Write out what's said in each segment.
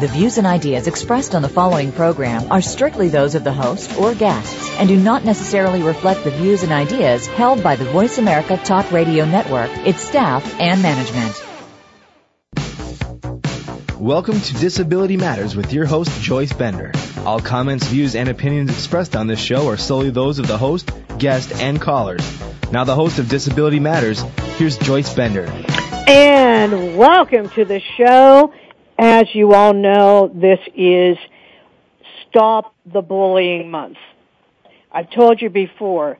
The views and ideas expressed on the following program are strictly those of the host or guests and do not necessarily reflect the views and ideas held by the Voice America Talk Radio Network, its staff, and management. Welcome to Disability Matters with your host, Joyce Bender. All comments, views, and opinions expressed on this show are solely those of the host, guest, and callers. Now, the host of Disability Matters, here's Joyce Bender. And welcome to the show. As you all know, this is Stop the Bullying Month. I've told you before,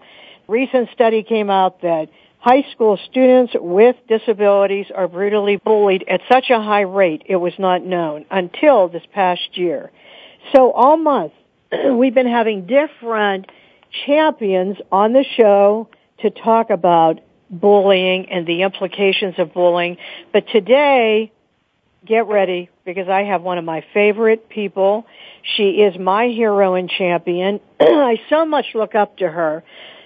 recent study came out that high school students with disabilities are brutally bullied at such a high rate it was not known until this past year. So all month, we've been having different champions on the show to talk about bullying and the implications of bullying. But today, get ready because I have one of my favorite people. She is my hero and champion. I so much look up to her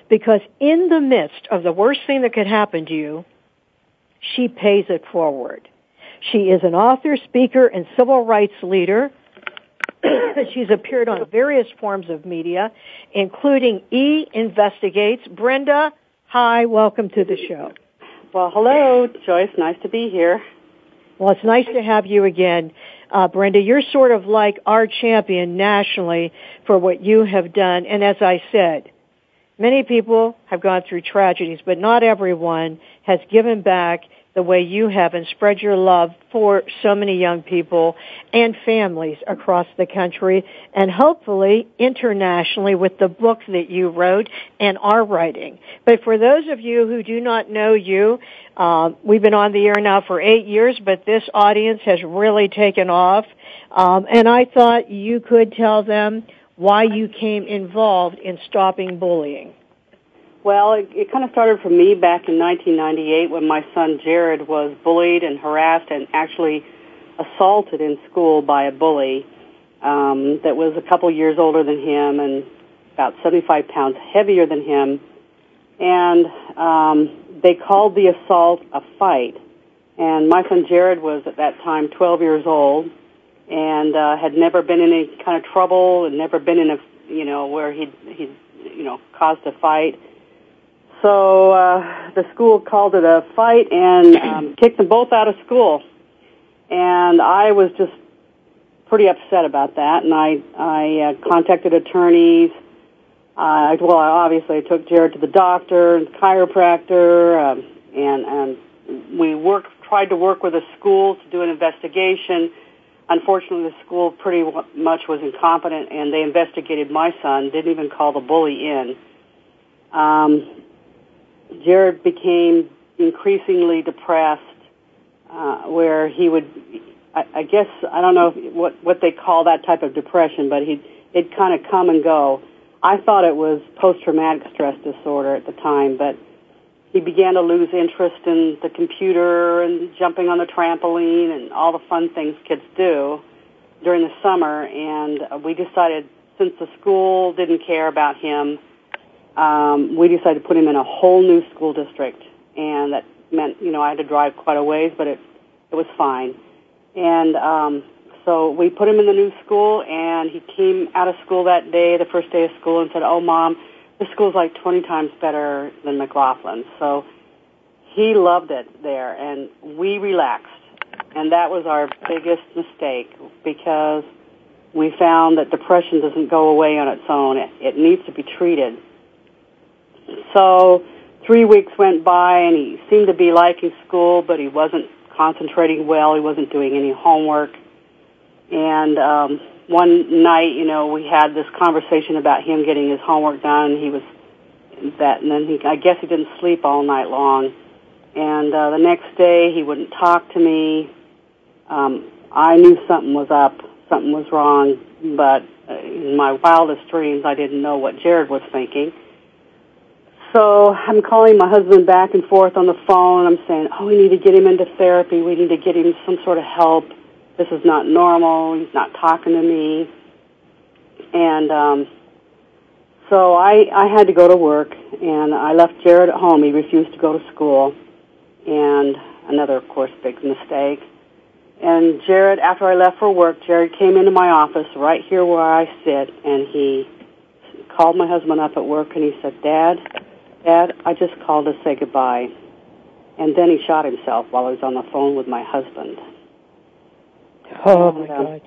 because in the midst of the worst thing that could happen to you, she pays it forward. She is an author, speaker, and civil rights leader. She's appeared on various forms of media, including E Investigates. Brenda, Hi, welcome to the show. Well, hello, Joyce. Nice to be here. Well, it's nice to have you again. Uh, Brenda, you're sort of like our champion nationally for what you have done. And as I said, many people have gone through tragedies, but not everyone has given back the way you have and spread your love for so many young people and families across the country and hopefully internationally with the book that you wrote and are writing. But for those of you who do not know you, um, we've been on the air now for eight years, but this audience has really taken off. Um, and I thought you could tell them why you came involved in stopping bullying. Well, it, it kind of started for me back in 1998 when my son Jared was bullied and harassed and actually assaulted in school by a bully um, that was a couple years older than him and about 75 pounds heavier than him. And um, they called the assault a fight. And my son Jared was at that time 12 years old and uh, had never been in any kind of trouble and never been in a, you know, where he'd, he'd, you know, caused a fight so uh, the school called it a fight and um, kicked them both out of school. And I was just pretty upset about that, and I I uh, contacted attorneys. Uh, well, I obviously took Jared to the doctor and chiropractor, um, and and we worked tried to work with the school to do an investigation. Unfortunately, the school pretty much was incompetent, and they investigated my son. Didn't even call the bully in. Um, Jared became increasingly depressed, uh, where he would, I, I guess, I don't know what what they call that type of depression, but he it'd kind of come and go. I thought it was post-traumatic stress disorder at the time, but he began to lose interest in the computer and jumping on the trampoline and all the fun things kids do during the summer. And we decided, since the school didn't care about him, um, we decided to put him in a whole new school district, and that meant you know I had to drive quite a ways, but it it was fine. And um, so we put him in the new school, and he came out of school that day, the first day of school, and said, "Oh, mom, this school's like 20 times better than McLaughlin." So he loved it there, and we relaxed, and that was our biggest mistake because we found that depression doesn't go away on its own; it, it needs to be treated so three weeks went by and he seemed to be liking school, but he wasn't concentrating well. He wasn't doing any homework. And um, one night, you know, we had this conversation about him getting his homework done. He was that, and then he, I guess he didn't sleep all night long. And uh, the next day, he wouldn't talk to me. Um, I knew something was up, something was wrong, but uh, in my wildest dreams, I didn't know what Jared was thinking. So I'm calling my husband back and forth on the phone. I'm saying, "Oh, we need to get him into therapy. We need to get him some sort of help. This is not normal. He's not talking to me." And um so I I had to go to work and I left Jared at home. He refused to go to school. And another of course big mistake. And Jared after I left for work, Jared came into my office right here where I sit and he called my husband up at work and he said, "Dad, Dad, I just called to say goodbye." And then he shot himself while he was on the phone with my husband. Oh my God.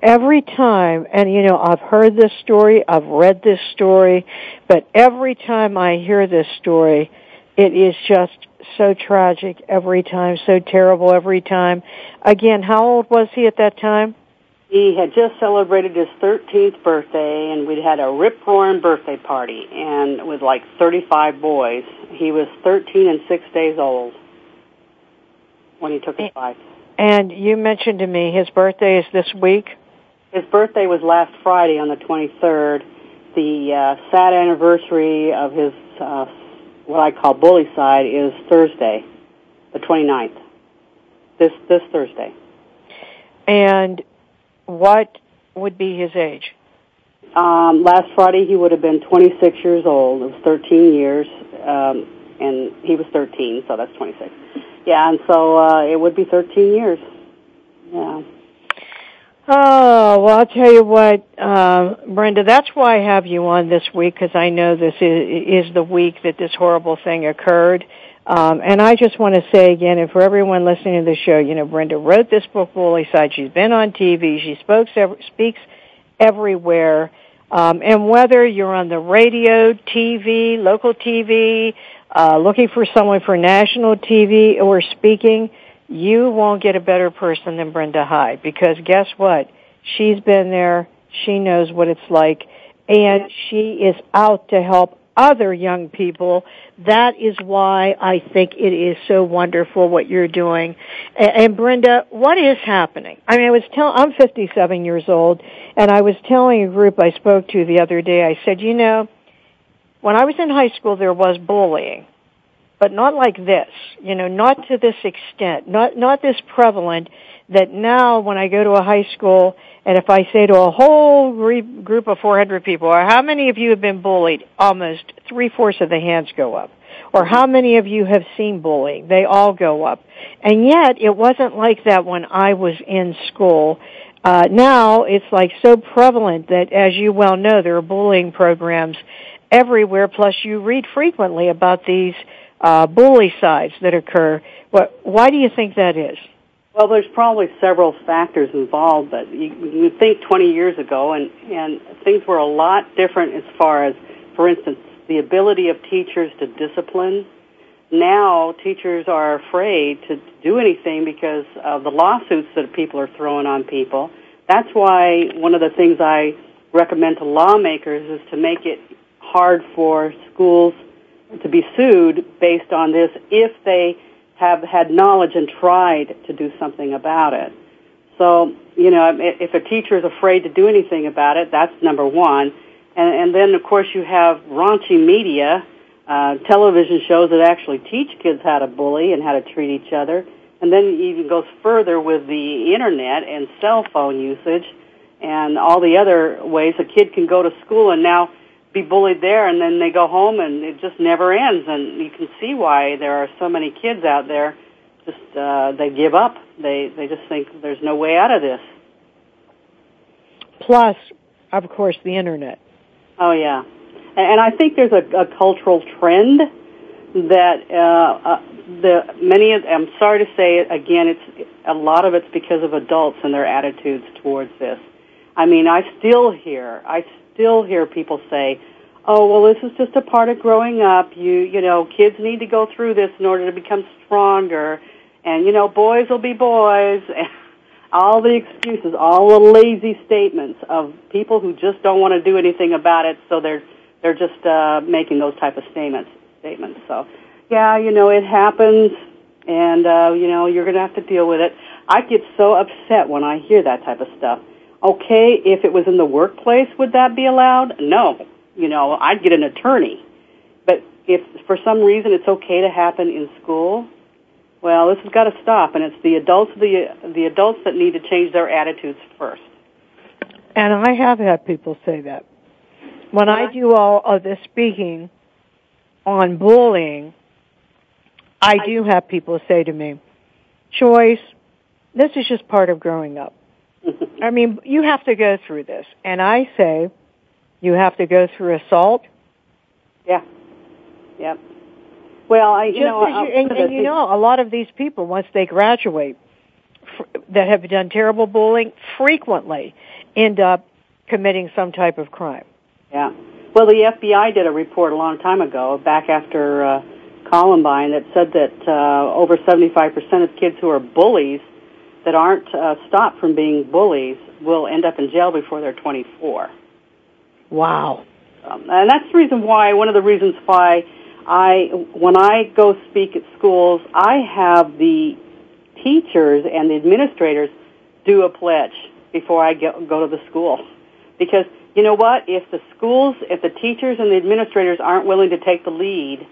Every time, and you know, I've heard this story, I've read this story, but every time I hear this story, it is just so tragic every time, so terrible every time. Again, how old was he at that time? He had just celebrated his 13th birthday and we'd had a rip-roaring birthday party and with like 35 boys. He was 13 and 6 days old when he took his life. And you mentioned to me his birthday is this week? His birthday was last Friday on the 23rd. The uh, sad anniversary of his, uh, what I call bullycide, is Thursday, the 29th. This, this Thursday. And what would be his age? Um, last Friday he would have been 26 years old. It was 13 years, um, and he was 13, so that's 26. Yeah, and so uh, it would be 13 years. Yeah. Oh, well, I'll tell you what, uh, Brenda, that's why I have you on this week, because I know this is, is the week that this horrible thing occurred. Um, and I just want to say again, and for everyone listening to the show, you know, Brenda wrote this book, Bullycide. She's been on TV. She spoke, speaks everywhere. Um, and whether you're on the radio, TV, local TV, uh, looking for someone for national TV or speaking, you won't get a better person than Brenda High because guess what? She's been there. She knows what it's like and she is out to help other young people. That is why I think it is so wonderful what you're doing. And, Brenda, what is happening? I mean, I was tell I'm 57 years old, and I was telling a group I spoke to the other day. I said, you know, when I was in high school, there was bullying, but not like this. You know, not to this extent, not not this prevalent. That now, when I go to a high school and if I say to a whole group of 400 people, or how many of you have been bullied, almost three-fourths of the hands go up. Or how many of you have seen bullying? They all go up. And yet, it wasn't like that when I was in school. Uh, now, it's like so prevalent that, as you well know, there are bullying programs everywhere, plus you read frequently about these uh, bullycides that occur. What, why do you think that is? Well, there's probably several factors involved, but you, you think 20 years ago, and, and things were a lot different as far as, for instance, the ability of teachers to discipline. Now, teachers are afraid to do anything because of the lawsuits that people are throwing on people. That's why one of the things I recommend to lawmakers is to make it hard for schools to be sued based on this if they have had knowledge and tried to do something about it. So, you know, if a teacher is afraid to do anything about it, that's number one. And, and then, of course, you have raunchy media, uh, television shows that actually teach kids how to bully and how to treat each other. And then it even goes further with the internet and cell phone usage and all the other ways a kid can go to school and now be bullied there and then they go home and it just never ends. And you can see why there are so many kids out there just uh they give up. They they just think there's no way out of this. Plus of course the internet. Oh yeah. And, and i think there's a, a cultural trend that uh, uh the many of i'm sorry to say it again it's a lot of it's because of adults and their attitudes towards this. I mean i still hear i still hear people say, "Oh, well, this is just a part of growing up. You, you know, kids need to go through this in order to become stronger, and you know, boys will be boys." all the excuses, all the lazy statements of people who just don't want to do anything about it, so they're they're just uh, making those type of statements. Statements. So, yeah, you know, it happens, and uh, you know, you're going to have to deal with it. I get so upset when I hear that type of stuff Okay, if it was in the workplace, would that be allowed? No. You know, I'd get an attorney. But if for some reason it's okay to happen in school, well, this has got to stop, and it's the adults the the adults that need to change their attitudes first. And I have had people say that. When I do all of this speaking on bullying, I do have people say to me, Joyce, this is just part of growing up. I mean, you have to go through this. And I say, you have to go through assault. Yeah. Yep. Well, I, you Just know, you, and, and you know, a lot of these people, once they graduate, f- that have done terrible bullying, frequently end up committing some type of crime. Yeah. Well, the FBI did a report a long time ago, back after uh, Columbine, that said that uh, over 75% of kids who are bullies that aren't uh, stopped from being bullies will end up in jail before they're 24. Wow. Um, and that's the reason why, one of the reasons why I, when I go speak at schools, I have the teachers and the administrators do a pledge before I go, go to the school. Because, you know what, if the schools, if the teachers and the administrators aren't willing to take the lead,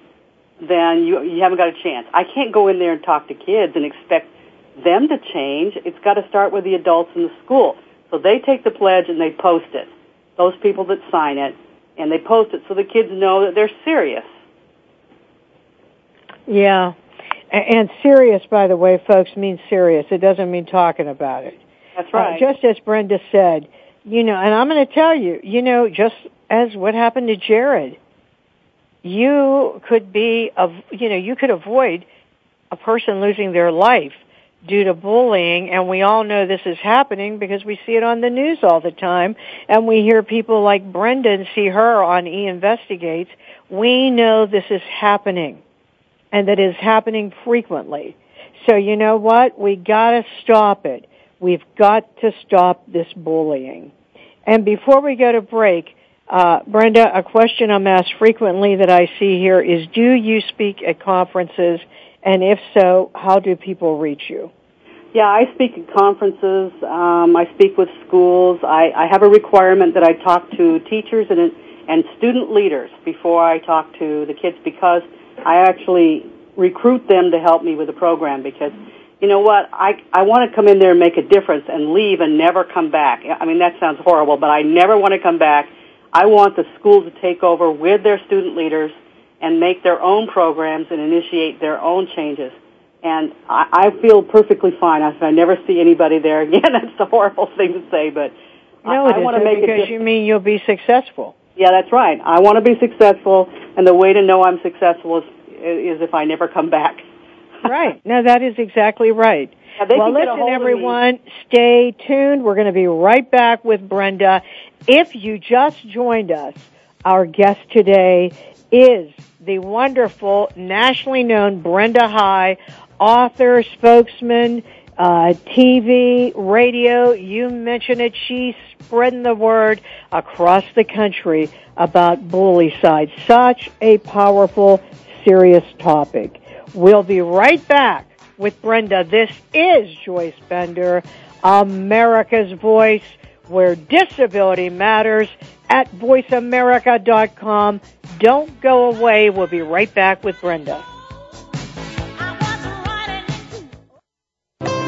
then you, you haven't got a chance. I can't go in there and talk to kids and expect them to change. It's got to start with the adults in the school. So they take the pledge and they post it. Those people that sign it, and they post it so the kids know that they're serious. Yeah. And serious, by the way, folks, means serious. It doesn't mean talking about it. That's Uh, right. just as Brenda said, you know, and I'm going to tell you, you know, just as what happened to Jared, you could be, you know, you could avoid a person losing their life due to bullying, and we all know this is happening because we see it on the news all the time, and we hear people like Brenda and see her on E Investigates. We know this is happening, and that is happening frequently. So you know what? We gotta stop it. We've got to stop this bullying. And before we go to break, uh, Brenda, a question I'm asked frequently that I see here is, do you speak at conferences? And if so, how do people reach you? Yeah, I speak at conferences. Um, I speak with schools. I, I have a requirement that I talk to teachers and and student leaders before I talk to the kids because I actually recruit them to help me with the program because you know what I I want to come in there and make a difference and leave and never come back. I mean that sounds horrible, but I never want to come back. I want the school to take over with their student leaders and make their own programs and initiate their own changes. And I, I feel perfectly fine. I, I never see anybody there again. That's a horrible thing to say, but No, I, it I want to make a because you mean you'll be successful. Yeah, that's right. I want to be successful, and the way to know I'm successful is is if I never come back. right. No, that is exactly right. Yeah, well, can get a listen, hold of me. everyone, stay tuned. We're going to be right back with Brenda. If you just joined us, our guest today is the wonderful, nationally known Brenda High, author, spokesman, uh, TV, radio, you mention it, she's spreading the word across the country about bullycide. Such a powerful, serious topic. We'll be right back with Brenda. This is Joyce Bender, America's Voice, where disability matters at voiceamerica.com. Don't go away. We'll be right back with Brenda.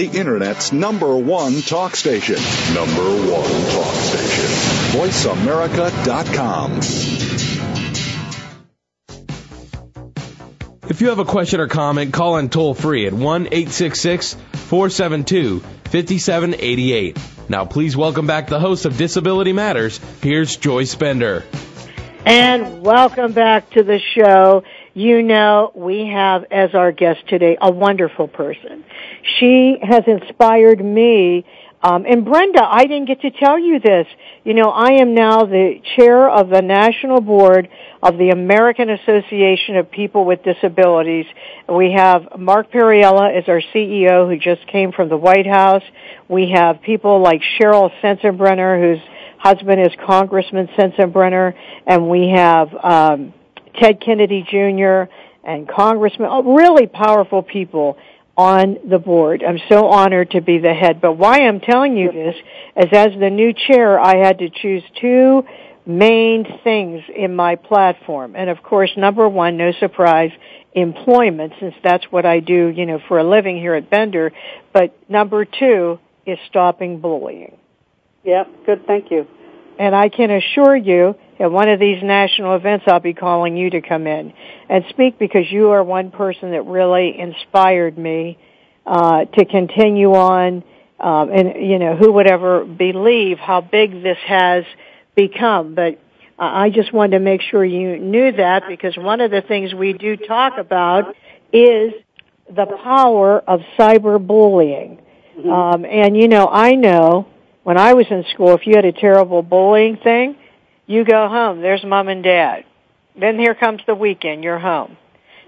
the Internet's number one talk station. Number one talk station. VoiceAmerica.com. If you have a question or comment, call in toll free at 1 866 472 5788. Now, please welcome back the host of Disability Matters. Here's Joyce Bender. And welcome back to the show. You know, we have as our guest today a wonderful person. She has inspired me. Um, and Brenda, I didn't get to tell you this. You know, I am now the chair of the national board of the American Association of People with Disabilities. We have Mark Perriello as our CEO who just came from the White House. We have people like Cheryl Sensenbrenner whose husband is Congressman Sensenbrenner and we have um, Ted Kennedy Jr. and Congressman, oh, really powerful people on the board. I'm so honored to be the head. But why I'm telling you this is as the new chair, I had to choose two main things in my platform. And of course, number one, no surprise, employment, since that's what I do, you know, for a living here at Bender. But number two is stopping bullying. Yep, good, thank you. And I can assure you, at one of these national events, I'll be calling you to come in and speak because you are one person that really inspired me uh, to continue on. Um, and you know, who would ever believe how big this has become? But I just wanted to make sure you knew that because one of the things we do talk about is the power of cyberbullying. Mm-hmm. Um, and you know, I know when I was in school, if you had a terrible bullying thing, you go home. There's mom and dad. Then here comes the weekend. You're home.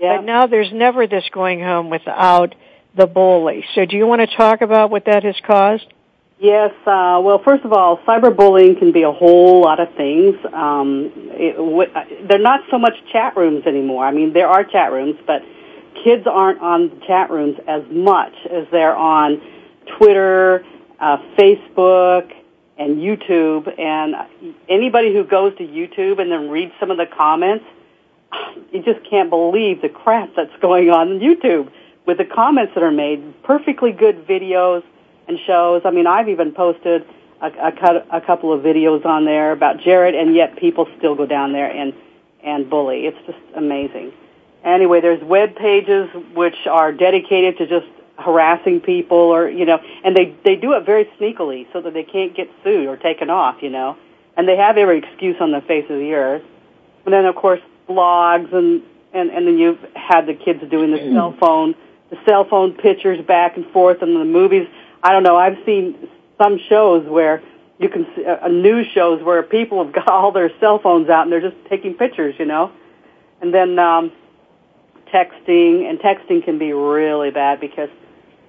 Yeah. But now there's never this going home without the bully. So do you want to talk about what that has caused? Yes. Uh, well, first of all, cyberbullying can be a whole lot of things. Um, it, w- they're not so much chat rooms anymore. I mean, there are chat rooms, but kids aren't on chat rooms as much as they're on Twitter, uh, Facebook, and YouTube. And anybody who goes to YouTube and then reads some of the comments, you just can't believe the crap that's going on on YouTube with the comments that are made. Perfectly good videos and shows. I mean, I've even posted a, a, a couple of videos on there about Jared, and yet people still go down there and and bully. It's just amazing. Anyway, there's web pages which are dedicated to just harassing people or you know and they they do it very sneakily so that they can't get sued or taken off you know. And they have every excuse on the face of the earth. And then of course blogs and and and then you've had the kids doing the cell phone the cell phone pictures back and forth and the movies. I don't know. I've seen some shows where you can see uh, news shows where people have got all their cell phones out and they're just taking pictures you know. And then um texting and texting can be really bad because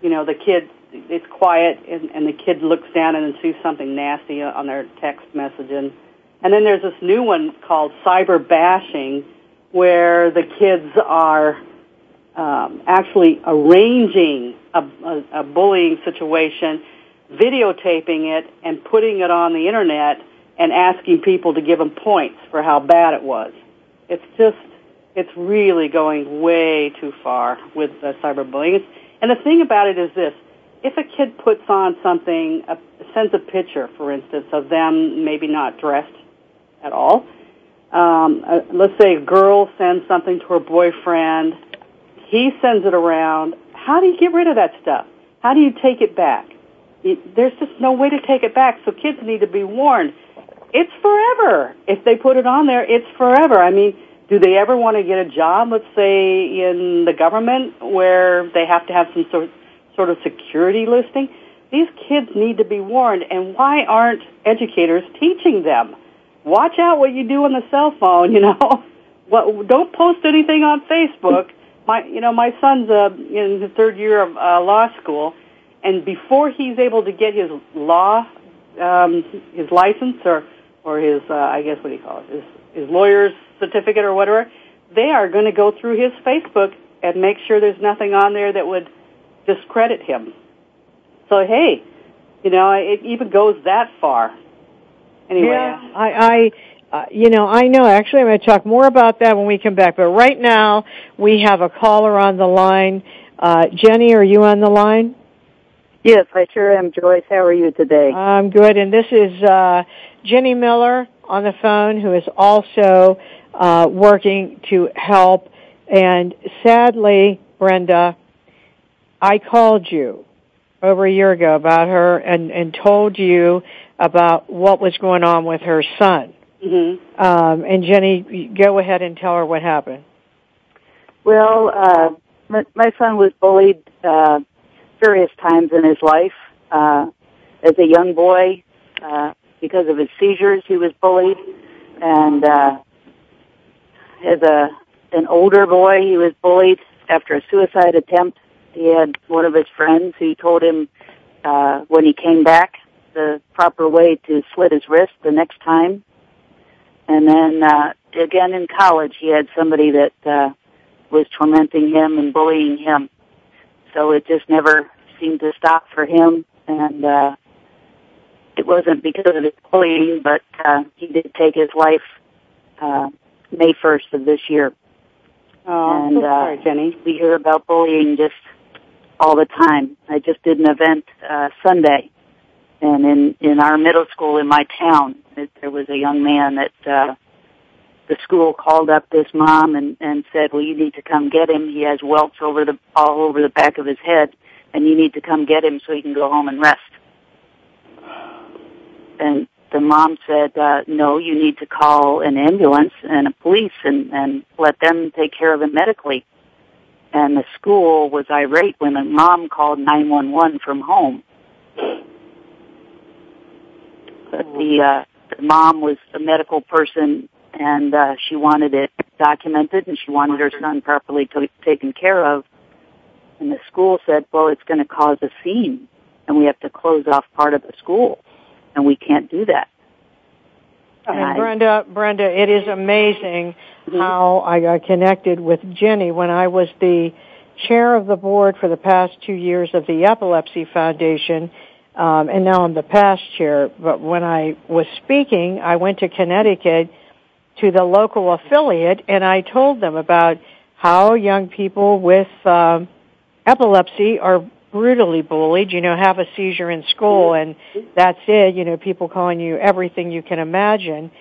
you know, the kid, it's quiet and, and the kid looks down and sees something nasty on their text messaging. And then there's this new one called cyber bashing where the kids are um, actually arranging a, a, a bullying situation, videotaping it, and putting it on the internet and asking people to give them points for how bad it was. It's just, it's really going way too far with uh, cyberbullying. It's, and the thing about it is this. If a kid puts on something, a, sends a picture, for instance, of them maybe not dressed at all, um, uh, let's say a girl sends something to her boyfriend, he sends it around, how do you get rid of that stuff? How do you take it back? It, there's just no way to take it back, so kids need to be warned. It's forever. If they put it on there, it's forever. I mean, do they ever want to get a job, let's say in the government, where they have to have some sort sort of security listing? These kids need to be warned, and why aren't educators teaching them? Watch out what you do on the cell phone. You know, what, don't post anything on Facebook my you know my son's uh, in his third year of uh, law school, and before he's able to get his law um, his license or or his uh, I guess what do you call it his his lawyer's certificate or whatever, they are going to go through his Facebook and make sure there's nothing on there that would discredit him. So hey, you know it even goes that far. Anyway, yeah, I, I uh, you know, I know. Actually, I'm going to talk more about that when we come back. But right now, we have a caller on the line. Uh, Jenny, are you on the line? Yes, I sure am, Joyce. How are you today? I'm good. And this is uh, Jenny Miller on the phone, who is also uh, working to help. And sadly, Brenda, I called you over a year ago about her and, and told you about what was going on with her son. Mm-hmm. Um, and Jenny, go ahead and tell her what happened. Well, uh, my, my son was bullied uh, various times in his life. Uh, as a young boy, uh, because of his seizures, he was bullied, and uh, as a an older boy, he was bullied after a suicide attempt. He had one of his friends who told him uh, when he came back the proper way to slit his wrist the next time and then uh, again in college, he had somebody that uh, was tormenting him and bullying him. So it just never seemed to stop for him, and uh, it wasn't because of his bullying, but uh, he did take his life uh, May 1st of this year. Oh, and so sorry, uh, Jenny. we hear about bullying just all the time. I just did an event uh, Sunday and in in our middle school in my town, it, there was a young man that uh, the school called up this mom and and said, "Well, you need to come get him. He has welts over the all over the back of his head, and you need to come get him so he can go home and rest." And the mom said, uh, "No, you need to call an ambulance and a police and and let them take care of him medically." And the school was irate when the mom called 911 from home but the, uh, the mom was a medical person and uh, she wanted it documented and she wanted her son properly to- taken care of. And the school said, well, it's going to cause a scene and we have to close off part of the school and we can't do that. And Brenda, Brenda, it is amazing how I got connected with Jenny when I was the chair of the board for the past two years of the Epilepsy Foundation, um, and now I'm the past chair. But when I was speaking, I went to Connecticut to the local affiliate, and I told them about how young people with um, epilepsy are brutally bullied. You know, have a seizure in school, and that's it. You know, people calling you everything you can imagine.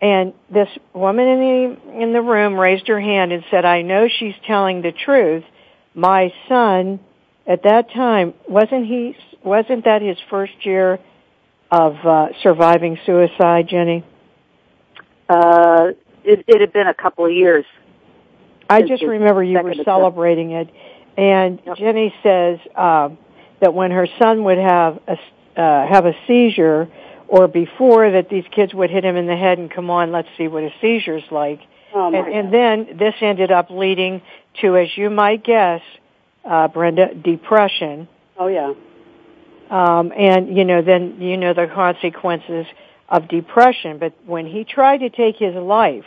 And this woman in the in the room raised her hand and said, "I know she's telling the truth. My son, at that time, wasn't he? Wasn't that his first year of uh, surviving suicide, Jenny? Uh, it, it had been a couple of years. I just remember you were celebrating it, and Yep. Jenny says um, that when her son would have a uh, have a seizure, or before that, these kids would hit him in the head and come on, let's see what a seizure's like. Oh my and, and then this ended up leading to, as you might guess, uh, Brenda, depression. Oh yeah. Um, and you know, then you know the consequences of depression. But when he tried to take his life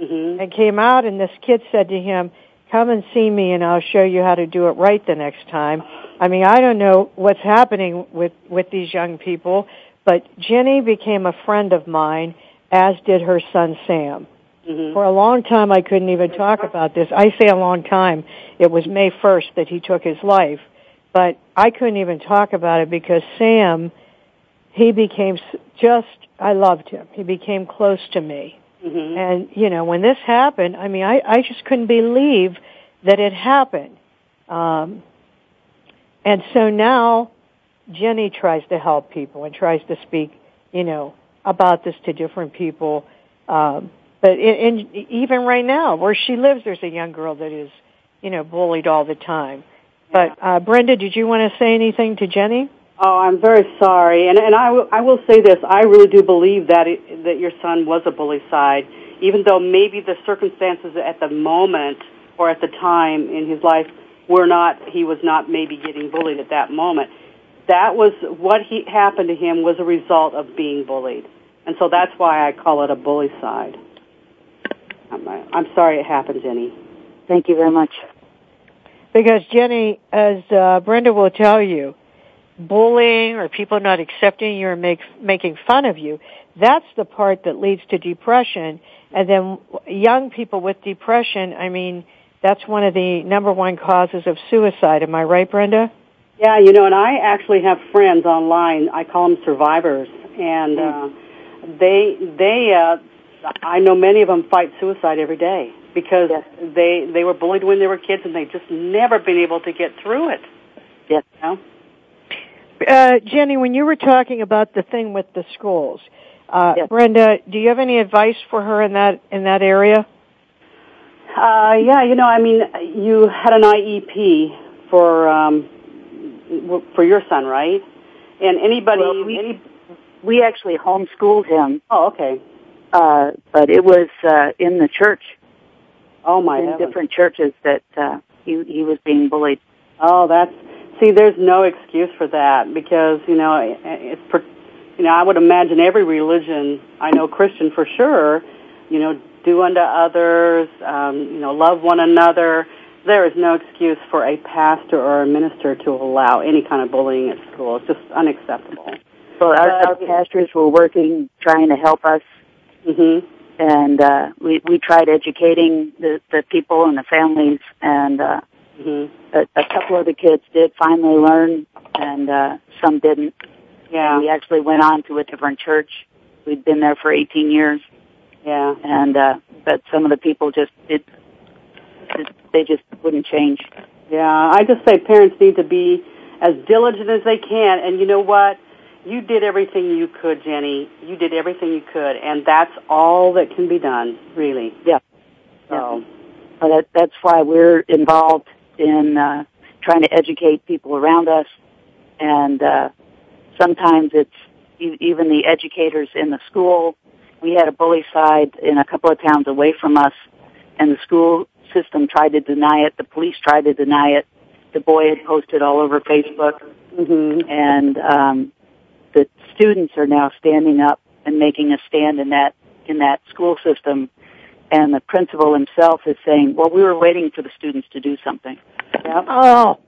Mhm. and came out, and this kid said to him, "Come and see me, and I'll show you how to do it right the next time." I mean, I don't know what's happening with with these young people, but Jenny became a friend of mine, as did her son Sam. Mhm. For a long time, I couldn't even talk about this. I say a long time. It was May 1st that he took his life. But I couldn't even talk about it because Sam, he became s- just, I loved him. He became close to me. Mhm. And, you know, when this happened, I mean, I, I just couldn't believe that it happened. Um, and so now Jenny tries to help people and tries to speak, you know, about this to different people. Um, but in, in, even right now, where she lives, there's a young girl that is, you know, bullied all the time. But uh, Brenda, did you want to say anything to Jenny? Oh, I'm very sorry, and and I will I will say this: I really do believe that it, that your son was a bullycide, even though maybe the circumstances at the moment or at the time in his life were not he was not maybe getting bullied at that moment. That was what he happened to him was a result of being bullied, and so that's why I call it a bully side. I'm, I'm sorry it happened, Jenny. Thank you very much. Because Jenny, as uh, Brenda will tell you, bullying or people not accepting you or make, making fun of you, that's the part that leads to depression. And then young people with depression, I mean, that's one of the number one causes of suicide. Am I right, Brenda? Yeah, you know, and I actually have friends online. I call them survivors, and uh, they they uh, I know many of them fight suicide every day because yes. they they were bullied when they were kids, and they've just never been able to get through it. Yes. You know? Uh, Jenny, when you were talking about the thing with the schools, uh, yes. Brenda, do you have any advice for her in that in that area? Uh, yeah, you know, I mean, you had an IEP for um, for your son, right? And anybody, well, we, any, we actually homeschooled him. Oh, okay. Uh, but it was uh, in the church. Oh my! In heavens. different churches that uh, he he was being bullied. Oh, that's see. There's no excuse for that because you know it's per, you know I would imagine every religion I know Christian for sure. You know, do unto others. Um, you know, love one another. There is no excuse for a pastor or a minister to allow any kind of bullying at school. It's just unacceptable. Well, our, our pastors were working, trying to help us Mm-hmm. And uh, we we tried educating the the people and the families, and uh, mm-hmm. a, a couple of the kids did finally learn, and uh, some didn't. Yeah. And we actually went on to a different church. We'd been there for 18 years. Yeah. And uh, but some of the people just it, it they just wouldn't change. Yeah, I just say parents need to be as diligent as they can, and you know what? you did everything you could, Jenny. You did everything you could, and that's all that can be done, really. Yeah. So yeah. that, that's why we're involved in uh, trying to educate people around us, and uh, sometimes it's even the educators in the school. We had a bullycide in a couple of towns away from us, and the school system tried to deny it. The police tried to deny it. The boy had posted all over Facebook, mm-hmm. and um, the students are now standing up and making a stand in that in that school system and the principal himself is saying, "Well, we were waiting for the students to do something." Yep. Oh,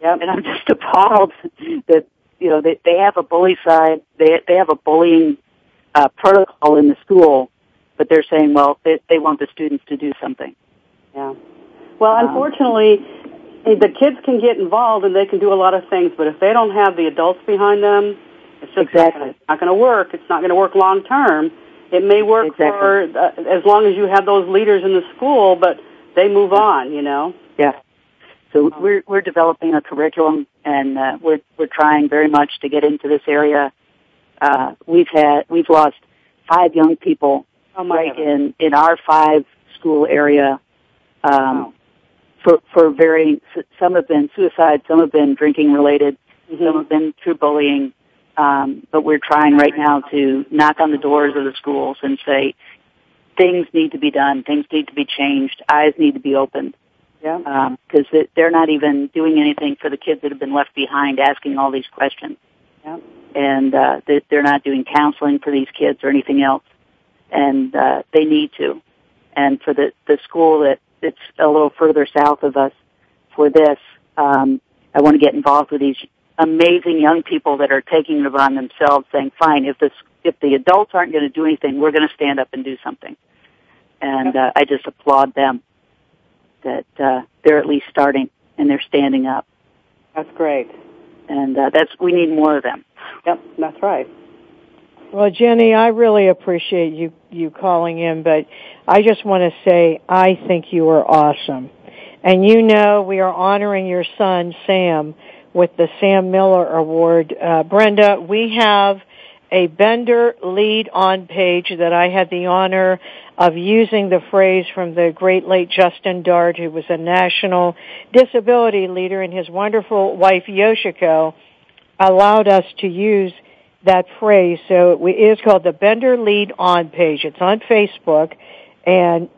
Yeah, And I'm just appalled that you know they they have a bullycide, they they have a bullying uh, protocol in the school, but they're saying, well, they they want the students to do something. Yeah. Well, um, unfortunately, the kids can get involved and they can do a lot of things, but if they don't have the adults behind them, it's just exactly. not going to work. It's not going to work long term. It may work exactly. for uh, as long as you have those leaders in the school, but they move on. You know. Yeah. So we're we're developing a curriculum, and uh, we're we're trying very much to get into this area. Uh, we've had we've lost five young people oh right heaven. in in our five school area. Um, wow. For for varying, some have been suicide, some have been drinking related, mm-hmm. some have been through bullying, um, but we're trying right now to knock on the doors of the schools and say things need to be done, things need to be changed, eyes need to be opened. Yeah. Because um, they're not even doing anything for the kids that have been left behind, asking all these questions. Yeah. And uh, they're not doing counseling for these kids or anything else, and uh, they need to. And for the the school that it's a little further south of us, for this, um, I want to get involved with these amazing young people that are taking it upon themselves saying, fine, if this, if the adults aren't going to do anything, we're going to stand up and do something. And, uh, I just applaud them that, uh, they're at least starting and they're standing up. That's great. And, uh, that's, we need more of them. Yep, that's right. Well, Jenny, I really appreciate you, you calling in, but I just want to say I think you are awesome. And you know we are honoring your son, Sam, with the Sam Miller Award. Uh, Brenda, we have a Bender lead on page that I had the honor of using the phrase from the great late Justin Dart, who was a national disability leader, and his wonderful wife Yoshiko allowed us to use that phrase. So it is called the Bender Lead On page. It's on Facebook, and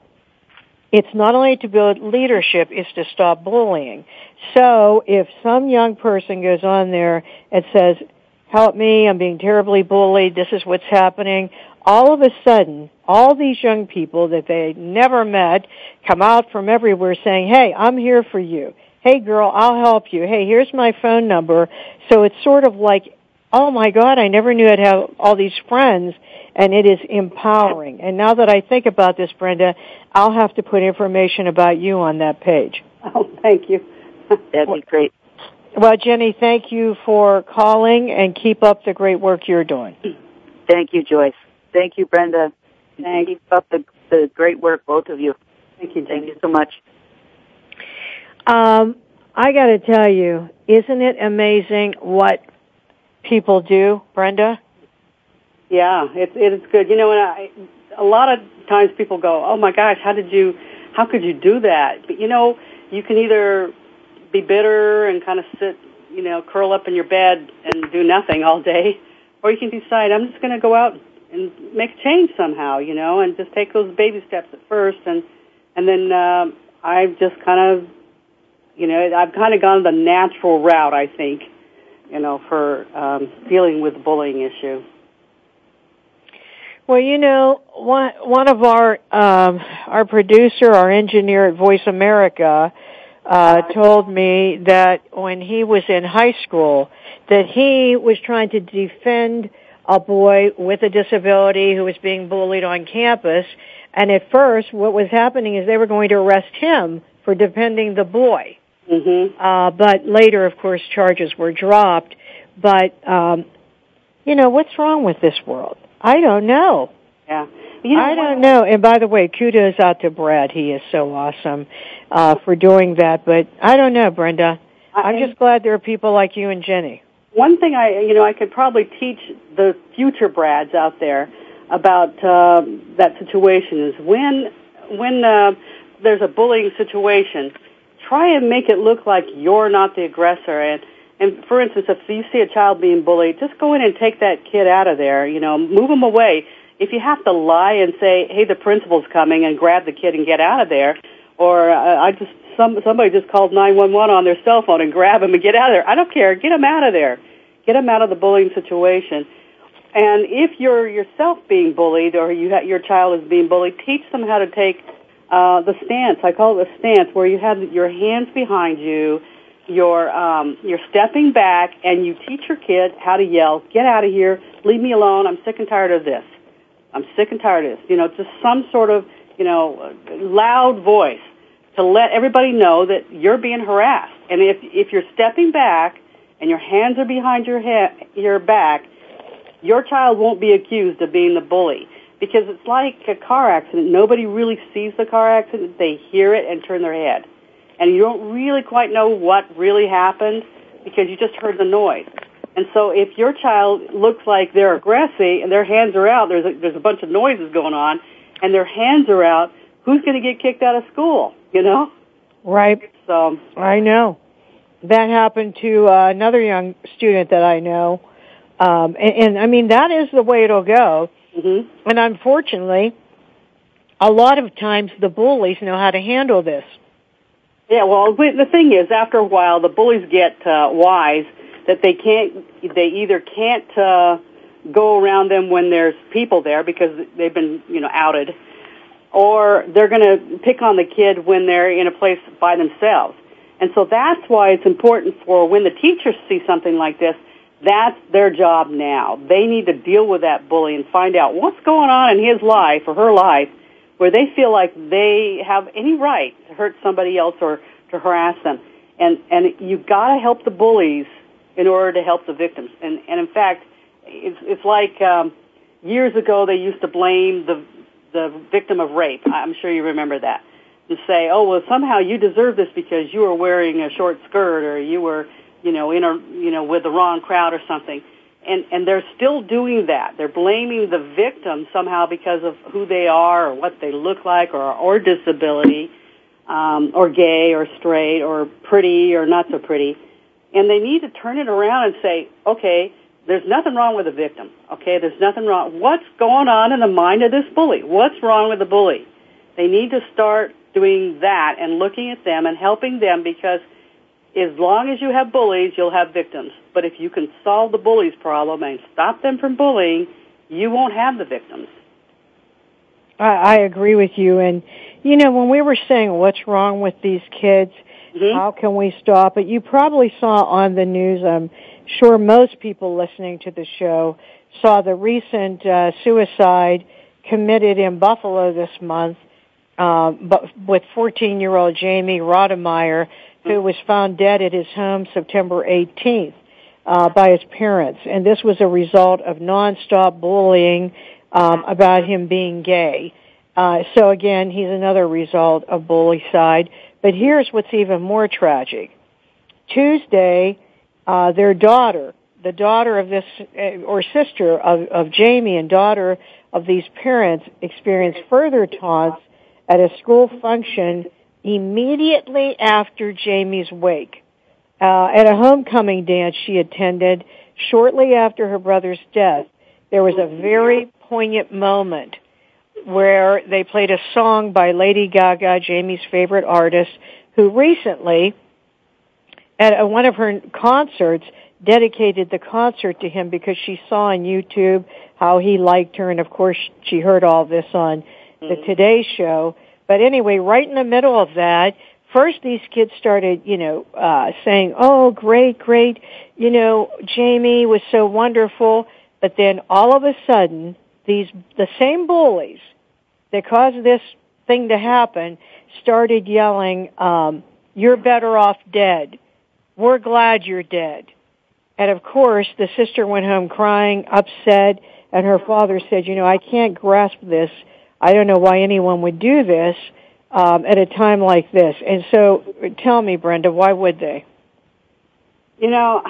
it's not only to build leadership, it's to stop bullying. So if some young person goes on there and says, help me, I'm being terribly bullied, this is what's happening, all of a sudden, all these young people that they never met come out from everywhere saying, hey, I'm here for you. Hey girl, I'll help you. Hey, here's my phone number. So it's sort of like, oh my god, I never knew I'd have all these friends and it is empowering. And now that I think about this, Brenda, I'll have to put information about you on that page. Oh, thank you. That'd be great. Well, Jenny, thank you for calling and keep up the great work you're doing. Thank you, Joyce. Thank you, Brenda. Thank Keep up the, the great work, both of you. Thank you, Jenny. Thank you so much. Um, I got to tell you, isn't it amazing what people do, Brenda? Yeah, it's it's good. You know, and I a lot of times people go, "Oh my gosh, how did you? How could you do that?" But you know, you can either be bitter and kind of sit, you know, curl up in your bed and do nothing all day, or you can decide, "I'm just going to go out and make change somehow," you know, and just take those baby steps at first, and and then uh, I've just kind of, you know, I've kind of gone the natural route, I think, you know, for um, dealing with the bullying issue. Well, you know, one one of our um, our producer, our engineer at Voice America, uh, told me that when he was in high school, that he was trying to defend a boy with a disability who was being bullied on campus, and at first, what was happening is they were going to arrest him for defending the boy. Mm-hmm. Uh, but later, of course, charges were dropped. But um, you know, what's wrong with this world? I don't know. Yeah. You know, I don't know. And by the way, kudos out to Brad. He is so awesome uh, for doing that. But I don't know, Brenda. I'm just glad there are people like you and Jenny. One thing I, you know, I could probably teach the future Brads out there about uh, that situation is when when uh, there's a bullying situation, try and make it look like you're not the aggressor and and for instance, if you see a child being bullied, just go in and take that kid out of there. You know, move him away. If you have to lie and say, "Hey, the principal's coming," and grab the kid and get out of there, or uh, I just some somebody just called nine one one on their cell phone and grab him and get out of there. I don't care. Get him out of there. Get him out of the bullying situation. And if you're yourself being bullied or you ha- your child is being bullied, teach them how to take uh, the stance. I call it the stance, where you have your hands behind you you're um, you're stepping back and you teach your kid how to yell, "Get out of here! Leave me alone! I'm sick and tired of this. I'm sick and tired of this." You know, just some sort of you know loud voice to let everybody know that you're being harassed. And if if you're stepping back and your hands are behind your head, your back, your child won't be accused of being the bully because it's like a car accident. Nobody really sees the car accident; they hear it and turn their head and you don't really quite know what really happened because you just heard the noise. And so if your child looks like they're aggressive and their hands are out, there's a, there's a bunch of noises going on, and their hands are out, who's going to get kicked out of school? You know? Right. So I know that happened to uh, another young student that I know, um, and, and I mean that is the way it'll go. Mm-hmm. And unfortunately, a lot of times the bullies know how to handle this. Yeah, well, the thing is, after a while, the bullies get uh, wise that they can't. They either can't uh, go around them when there's people there because they've been, you know, outed, or they're going to pick on the kid when they're in a place by themselves. And so that's why it's important for when the teachers see something like this, that's their job now. They need to deal with that bully and find out what's going on in his life or her life where they feel like they have any right to hurt somebody else or to harass them. And and you've got to help the bullies in order to help the victims. And and in fact, it's it's like um, years ago they used to blame the the victim of rape. I'm sure you remember that. To say, oh well, somehow you deserve this because you were wearing a short skirt or you were, you know, in a you know with the wrong crowd or something and and they're still doing that. They're blaming the victim somehow because of who they are or what they look like or or disability, um, or gay or straight or pretty or not so pretty, and they need to turn it around and say, okay, there's nothing wrong with the victim. Okay, there's nothing wrong. What's going on in the mind of this bully? What's wrong with the bully? They need to start doing that and looking at them and helping them because as long as you have bullies, you'll have victims. But if you can solve the bullies problem and stop them from bullying, you won't have the victims. I, I agree with you. And, you know, when we were saying what's wrong with these kids, mm-hmm. how can we stop it, you probably saw on the news, I'm sure most people listening to the show saw the recent uh, suicide committed in Buffalo this month uh, but with 14-year-old Jamie Rodemeyer, who was found dead at his home September 18th uh, by his parents, and this was a result of nonstop bullying um, about him being gay. Uh, so again, he's another result of bully side. But here's what's even more tragic. Tuesday, uh, their daughter, the daughter of this, uh, or sister of, of Jamie and daughter of these parents experienced further taunts at a school function immediately after Jamie's wake. Uh, at a homecoming dance she attended shortly after her brother's death, there was a very poignant moment where they played a song by Lady Gaga, Jamie's favorite artist, who recently, at one of her concerts, dedicated the concert to him because she saw on YouTube how he liked her, and of course she heard all this on the mm-hmm. Today Show. But anyway, right in the middle of that, first these kids started, you know, uh, saying, "Oh, great, great," you know, Jamie was so wonderful. But then all of a sudden, these the same bullies that caused this thing to happen started yelling, um, "You're better off dead. We're glad you're dead." And of course, the sister went home crying, upset, and her father said, "You know, I can't grasp this." I don't know why anyone would do this um, at a time like this. And so, tell me, Brenda, why would they? You know,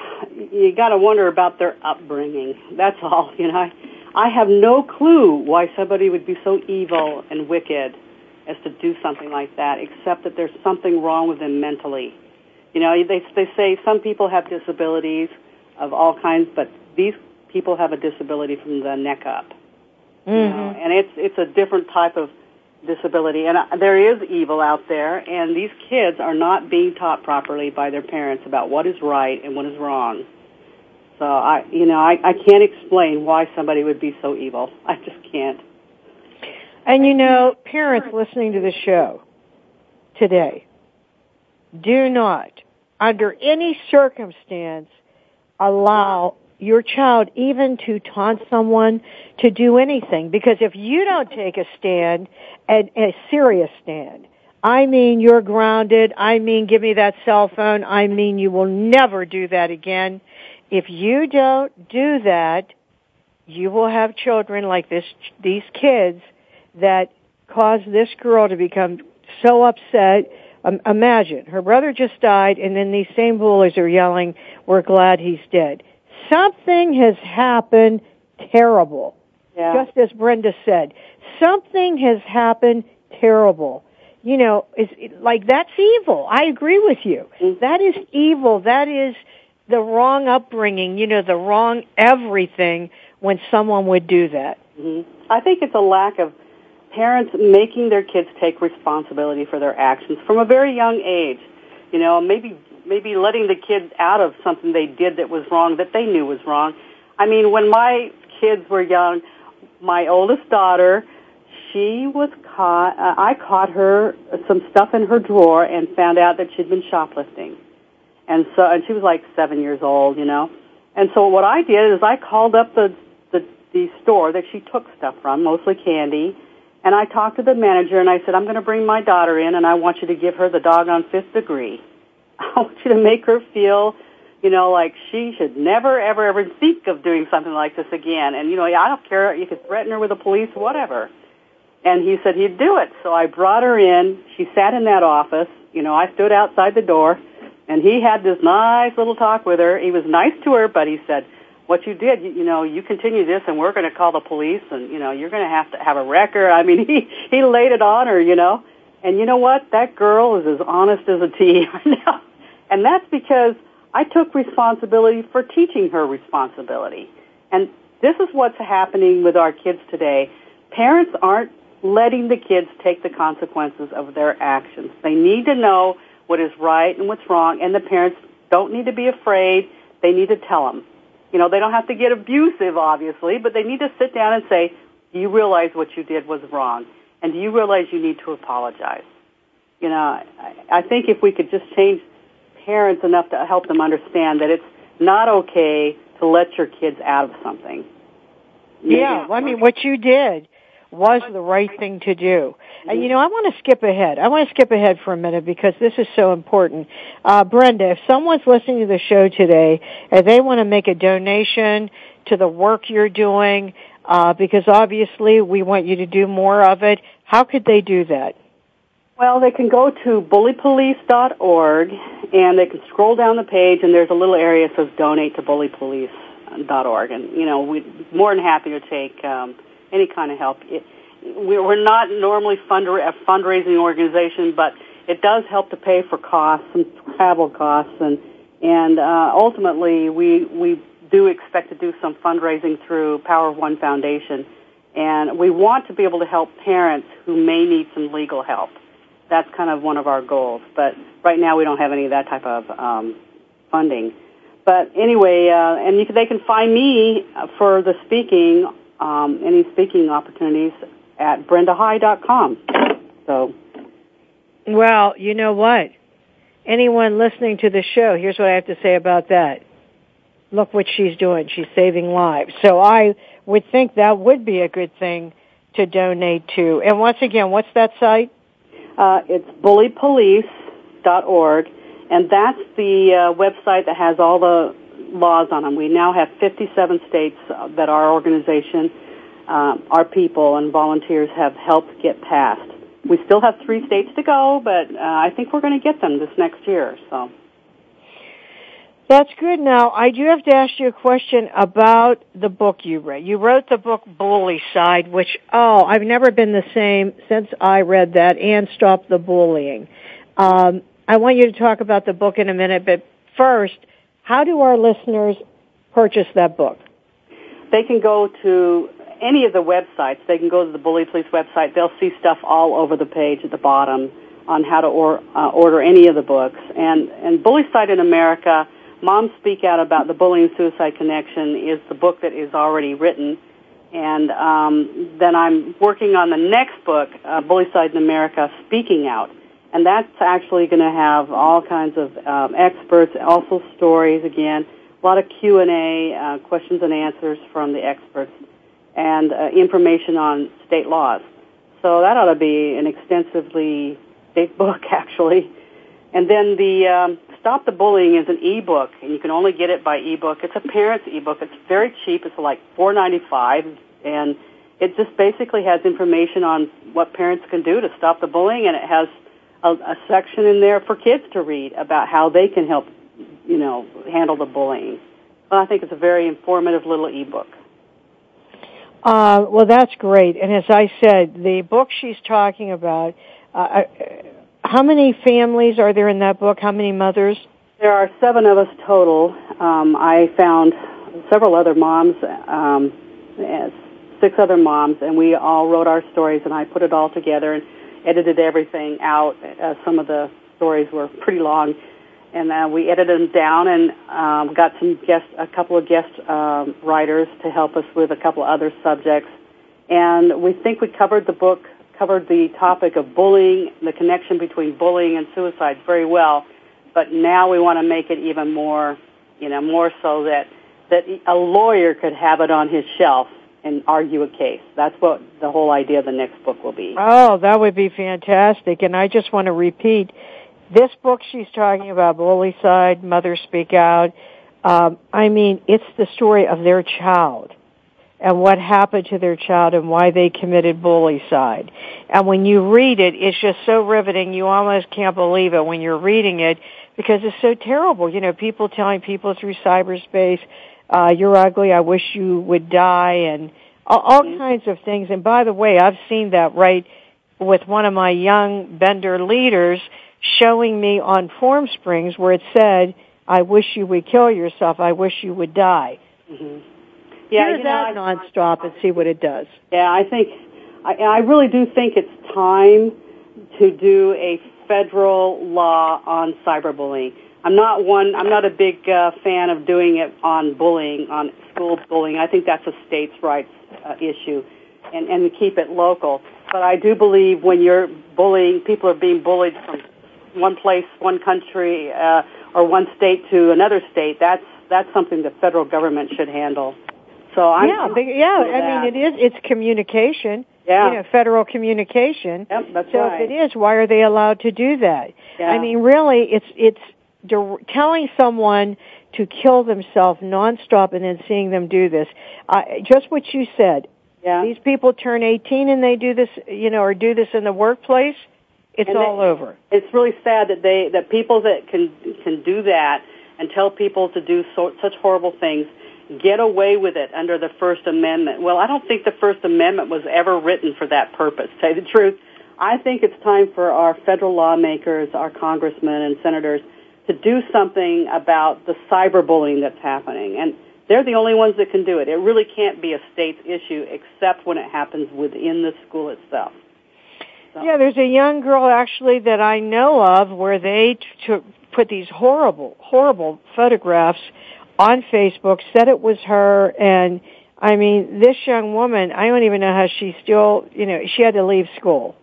you got to wonder about their upbringing. That's all. You know, I, have no clue why somebody would be so evil and wicked as to do something like that, except that there's something wrong with them mentally. You know, they they say some people have disabilities of all kinds, but these people have a disability from the neck up. Mm-hmm. You know, and it's it's a different type of disability, and uh, there is evil out there, and these kids are not being taught properly by their parents about what is right and what is wrong. So I, you know, I, I can't explain why somebody would be so evil. I just can't. And you know, parents listening to the show today, do not, under any circumstance, allow your child even to taunt someone to do anything. Because if you don't take a stand, and a serious stand, I mean you're grounded, I mean give me that cell phone, I mean you will never do that again. If you don't do that, you will have children like this, these kids that cause this girl to become so upset. Um, imagine, her brother just died and then these same bullies are yelling, we're glad he's dead something has happened terrible. Yeah. Just as Brenda said, something has happened terrible. You know, it's like that's evil. I agree with you. Mm-hmm. That is evil. That is the wrong upbringing. You know, the wrong everything when someone would do that. Mm-hmm. I think it's a lack of parents making their kids take responsibility for their actions from a very young age. You know, maybe maybe letting the kids out of something they did that was wrong that they knew was wrong. I mean, when my kids were young, my oldest daughter, she was caught. Uh, I caught her some stuff in her drawer and found out that she'd been shoplifting, and so and she was like seven years old, you know. And so what I did is I called up the the, the store that she took stuff from, mostly candy, and I talked to the manager and I said, I'm going to bring my daughter in and I want you to give her the dog on fifth degree. I want you to make her feel, you know, like she should never, ever, ever think of doing something like this again. And, you know, I don't care. You could threaten her with the police, whatever. And he said he'd do it. So I brought her in. She sat in that office. You know, I stood outside the door. And he had this nice little talk with her. He was nice to her, but he said, what you did, you, you know, you continue this and we're going to call the police and, you know, you're going to have to have a record. I mean, he, he laid it on her, you know. And you know what? That girl is as honest as a T now. And that's because I took responsibility for teaching her responsibility. And this is what's happening with our kids today. Parents aren't letting the kids take the consequences of their actions. They need to know what is right and what's wrong, and the parents don't need to be afraid. They need to tell them. You know, they don't have to get abusive, obviously, but they need to sit down and say, do you realize what you did was wrong? And do you realize you need to apologize? You know, I think if we could just change parents enough to help them understand that it's not okay to let your kids out of something. Yeah, well, I mean, what you did was the right thing to do. And you know, I want to skip ahead. I want to skip ahead for a minute because this is so important. Uh, Brenda, if someone's listening to the show today and they want to make a donation to the work you're doing, uh, because obviously we want you to do more of it, how could they do that? Well, they can go to bullypolice.org and they can scroll down the page and there's a little area that says donate to bullypolice.org. And, you know, we're more than happy to take um, any kind of help. It, we're not normally fundra- a fundraising organization, but it does help to pay for costs and travel costs and and uh, ultimately we we do expect to do some fundraising through Power of One Foundation, and we want to be able to help parents who may need some legal help that's kind of one of our goals. But right now we don't have any of that type of um, funding. But anyway, uh, and you can, they can find me for the speaking, um, any speaking opportunities at brendahigh.com. So. Well, you know what? Anyone listening to the show, here's what I have to say about that. Look what she's doing. She's saving lives. So I would think that would be a good thing to donate to. And once again, what's that site? Uh, it's bullypolice.org, and that's the uh, website that has all the laws on them. We now have 57 states that our organization, um, our people and volunteers have helped get passed. We still have three states to go, but uh, I think we're going to get them this next year. So. That's good. Now, I do have to ask you a question about the book you read. You wrote the book Bully Side, which, oh, I've never been the same since I read that and Stop the Bullying. Um, I want you to talk about the book in a minute, but first, how do our listeners purchase that book? They can go to any of the websites. They can go to the Bully Police website. They'll see stuff all over the page at the bottom on how to or, uh, order any of the books. And, and Bullycide in America – Moms Speak Out About the Bullying Suicide Connection is the book that is already written. And um, then I'm working on the next book, uh, Bullycide in America, Speaking Out. And that's actually going to have all kinds of um, experts, also stories again, a lot of Q&A, uh, questions and answers from the experts, and uh, information on state laws. So that ought to be an extensively big book, actually. And then the um, Stop the Bullying is an ebook, and you can only get it by ebook. It's a parent's ebook. It's very cheap. It's like four ninety five, and it just basically has information on what parents can do to stop the bullying, and it has a, a section in there for kids to read about how they can help, you know, handle the bullying. Well, I think it's a very informative little ebook. Uh, well, that's great. And as I said, the book she's talking about, uh, how many families are there in that book? How many mothers? There are seven of us total. Um, I found several other moms, um, six other moms, and we all wrote our stories, and I put it all together and edited everything out. Uh, some of the stories were pretty long, and uh, we edited them down and um, got some guest, a couple of guest um, writers to help us with a couple of other subjects. And we think we covered the book covered the topic of bullying, the connection between bullying and suicide very well, but now we want to make it even more, you know, more so that that a lawyer could have it on his shelf and argue a case. That's what the whole idea of the next book will be. Oh, that would be fantastic. And I just want to repeat, this book she's talking about, Bullycide, Mother Speak Out, um, I mean, it's the story of their child and what happened to their child and why they committed bullycide. And when you read it, it's just so riveting. You almost can't believe it when you're reading it because it's so terrible. You know, people telling people through cyberspace, uh, you're ugly, I wish you would die, and all, all mm-hmm. kinds of things. And by the way, I've seen that right with one of my young Bender leaders showing me on Form Springs where it said, I wish you would kill yourself, I wish you would die. Mm-hmm yeah, hear you that know, nonstop and see what it does. Yeah, I think I, I really do think it's time to do a federal law on cyberbullying. I'm not one. I'm not a big uh, fan of doing it on bullying, on school bullying. I think that's a states' rights uh, issue, and and keep it local. But I do believe when you're bullying, people are being bullied from one place, one country, uh, or one state to another state. That's that's something the federal government should handle. So I'm yeah, yeah. I mean, it is. It's communication. Yeah. You know, federal communication. Yep, that's so right. if it is, why are they allowed to do that? Yeah. I mean, really, it's it's dir- telling someone to kill themselves nonstop and then seeing them do this. Uh, just what you said. yeah. These people turn 18 and they do this, you know, or do this in the workplace. It's And they- all over. it's really sad that they that people that can can do that and tell people to do so, such horrible things get away with it under the First Amendment. Well, I don't think the First Amendment was ever written for that purpose. To tell you the truth, I think it's time for our federal lawmakers, our congressmen and senators, to do something about the cyberbullying that's happening. And they're the only ones that can do it. It really can't be a state's issue except when it happens within the school itself. So- Yeah, there's a young girl actually that I know of where they t- took put these horrible, horrible photographs on Facebook, said it was her, and I mean, this young woman, I don't even know how she still, you know, she had to leave school.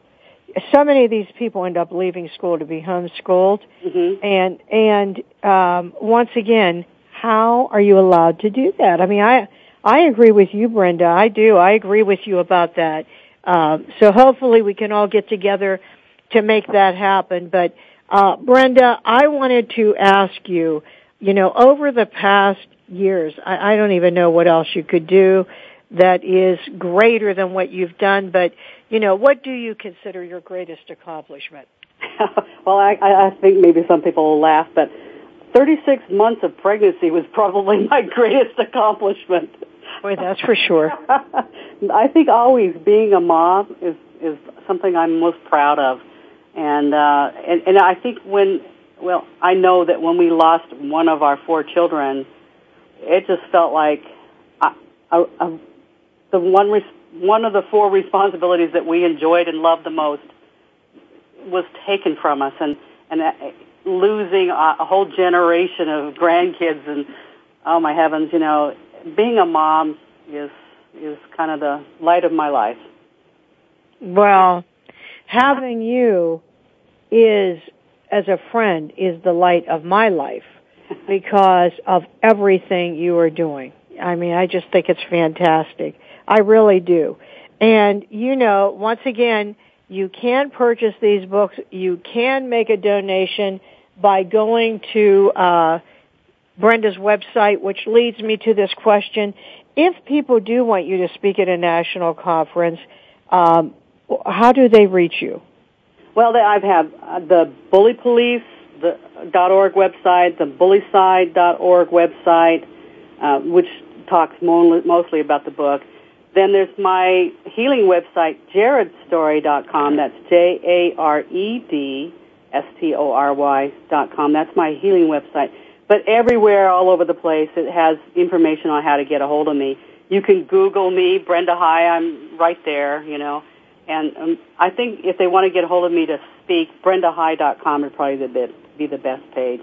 So many of these people end up leaving school to be homeschooled, Mhm. and and um, once again, how are you allowed to do that? I mean, I I agree with you, Brenda. I do. I agree with you about that. Um, so hopefully we can all get together to make that happen. But uh, Brenda, I wanted to ask you, you know, over the past years, I, I don't even know what else you could do that is greater than what you've done. But you know, what do you consider your greatest accomplishment? well, I, I think maybe some people will laugh, but 36 months of pregnancy was probably my greatest accomplishment. Boy, that's for sure. I think always being a mom is is something I'm most proud of, and uh, and and I think when well, I know that when we lost one of our four children, it just felt like I, I, I, the one res- one of the four responsibilities that we enjoyed and loved the most was taken from us, and and uh, losing a, a whole generation of grandkids, and oh my heavens, you know, being a mom is is kind of the light of my life. Well, having you is, as a friend, is the light of my life because of everything you are doing. I mean, I just think it's fantastic. I really do. And you know, once again, you can purchase these books. You can make a donation by going to uh, Brenda's website, which leads me to this question. If people do want you to speak at a national conference, um, how do they reach you? Well, I've had uh, the Bully Police the .org website, the Bullycide.org website, uh, which talks mo- mostly about the book. Then there's my healing website, jaredstory.com. That's J-A-R-E-D S-T-O-R-Y dot com. That's my healing website. But everywhere, all over the place, it has information on how to get a hold of me. You can Google me, Brenda High. I'm right there, you know. And um, I think if they want to get a hold of me to speak, BrendaHigh.com would probably the bit, be the best page.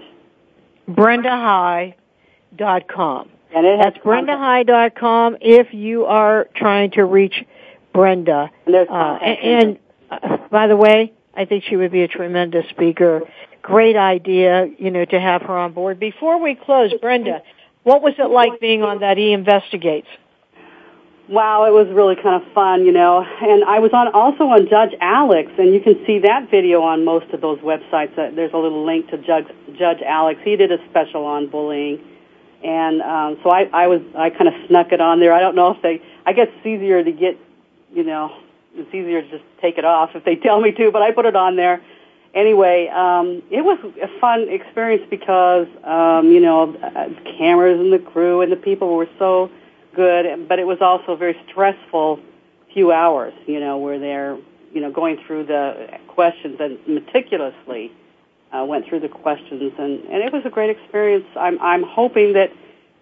BrendaHigh.com. And it has That's BrendaHigh.com if you are trying to reach Brenda. And Uh, contact and, uh, by the way, I think she would be a tremendous speaker. Great idea, you know, to have her on board. Before we close, Brenda, what was it like being on that E Investigates? Wow, it was really kind of fun, you know. And I was on also on Judge Alex, and you can see that video on most of those websites. Uh, There's a little link to Judge Judge Alex. He did a special on bullying, and um, so I, I was I kind of snuck it on there. I don't know if they. I guess it's easier to get, you know, it's easier to just take it off if they tell me to. But I put it on there. Anyway, um, it was a fun experience because um, you know, uh, cameras and the crew and the people were so good, but it was also a very stressful few hours, you know, where they're, you know, going through the questions and meticulously uh, went through the questions, and, and it was a great experience. I'm, I'm hoping that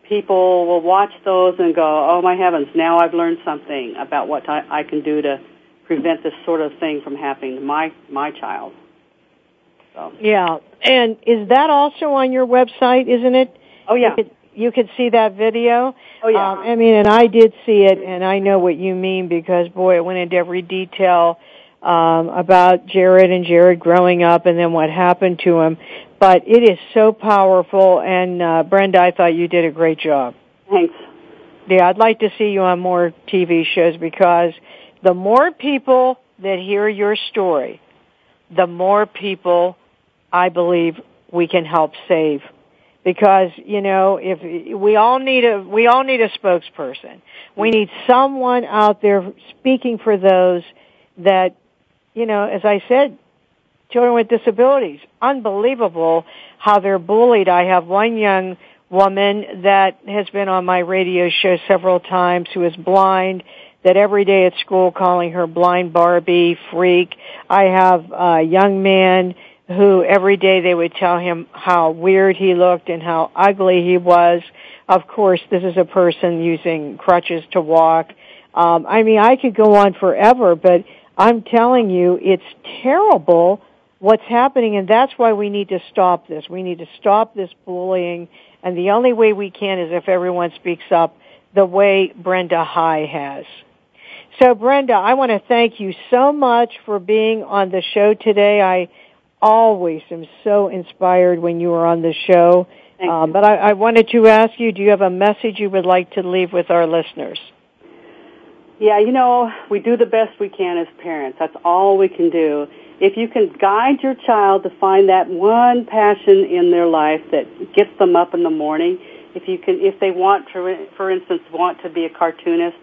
people will watch those and go, oh my heavens, now I've learned something about what I, I can do to prevent this sort of thing from happening to my my child. So. Yeah, and is that also on your website? Isn't it? Oh yeah. You could see that video. Oh yeah. Um, I mean, and I did see it, and I know what you mean because boy, it went into every detail um, about Jared and Jared growing up, and then what happened to him. But it is so powerful, and uh, Brenda, I thought you did a great job. Thanks. Yeah, I'd like to see you on more TV shows because the more people that hear your story, the more people I believe we can help save. Because, you know, if we all need a, we all need a spokesperson. We need someone out there speaking for those that, you know, as I said, children with disabilities. Unbelievable how they're bullied. I have one young woman that has been on my radio show several times who is blind that every day at school calling her blind Barbie freak. I have a young man who every day they would tell him how weird he looked and how ugly he was. Of course, this is a person using crutches to walk. Um, I mean, I could go on forever, but I'm telling you, it's terrible what's happening, and that's why we need to stop this. We need to stop this bullying, and the only way we can is if everyone speaks up the way Brenda High has. So Brenda, I want to thank you so much for being on the show today. I always am so inspired when you are on the show. Um, but I, I wanted to ask you, do you have a message you would like to leave with our listeners? Yeah, you know, we do the best we can as parents. That's all we can do. If you can guide your child to find that one passion in their life that gets them up in the morning, if you can, if they want to, for instance, want to be a cartoonist,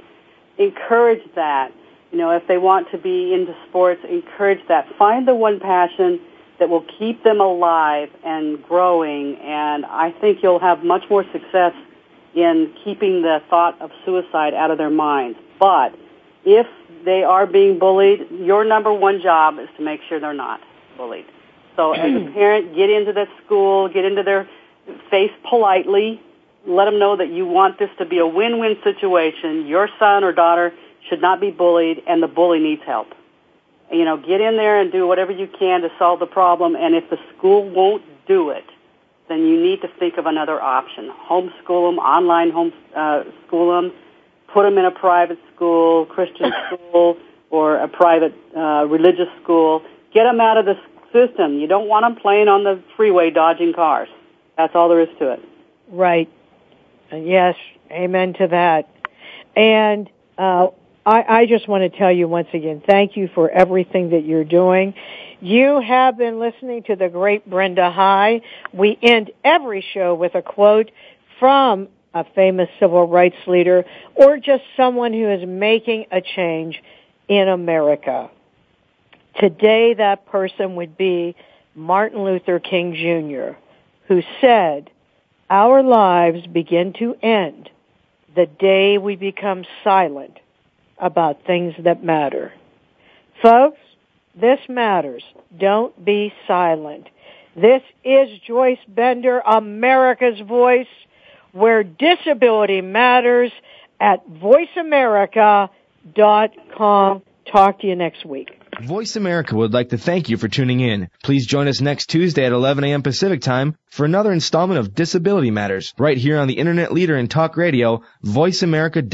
encourage that. You know, if they want to be into sports, encourage that. Find the one passion that will keep them alive and growing, and I think you'll have much more success in keeping the thought of suicide out of their minds. But if they are being bullied, your number one job is to make sure they're not bullied. So as a parent, get into that school, get into their face politely, let them know that you want this to be a win-win situation. Your son or daughter should not be bullied and the bully needs help. You know, get in there and do whatever you can to solve the problem and if the school won't do it, then you need to think of another option. Homeschool them, online home uh, school them, put them in a private school, Christian school, or a private uh, religious school. Get them out of the system. You don't want them playing on the freeway dodging cars. That's all there is to it. Right. Yes, amen to that. And uh, I, I just want to tell you once again, thank you for everything that you're doing. You have been listening to the great Brenda High. We end every show with a quote from a famous civil rights leader or just someone who is making a change in America. Today that person would be Martin Luther King Jr., who said, our lives begin to end the day we become silent about things that matter. Folks, this matters. Don't be silent. This is Joyce Bender, America's Voice, where disability matters at voiceamerica.com. Talk to you next week. Voice America would like to thank you for tuning in. Please join us next Tuesday at 11 a.m. Pacific Time for another installment of Disability Matters right here on the internet leader in talk radio, voiceamerica.com.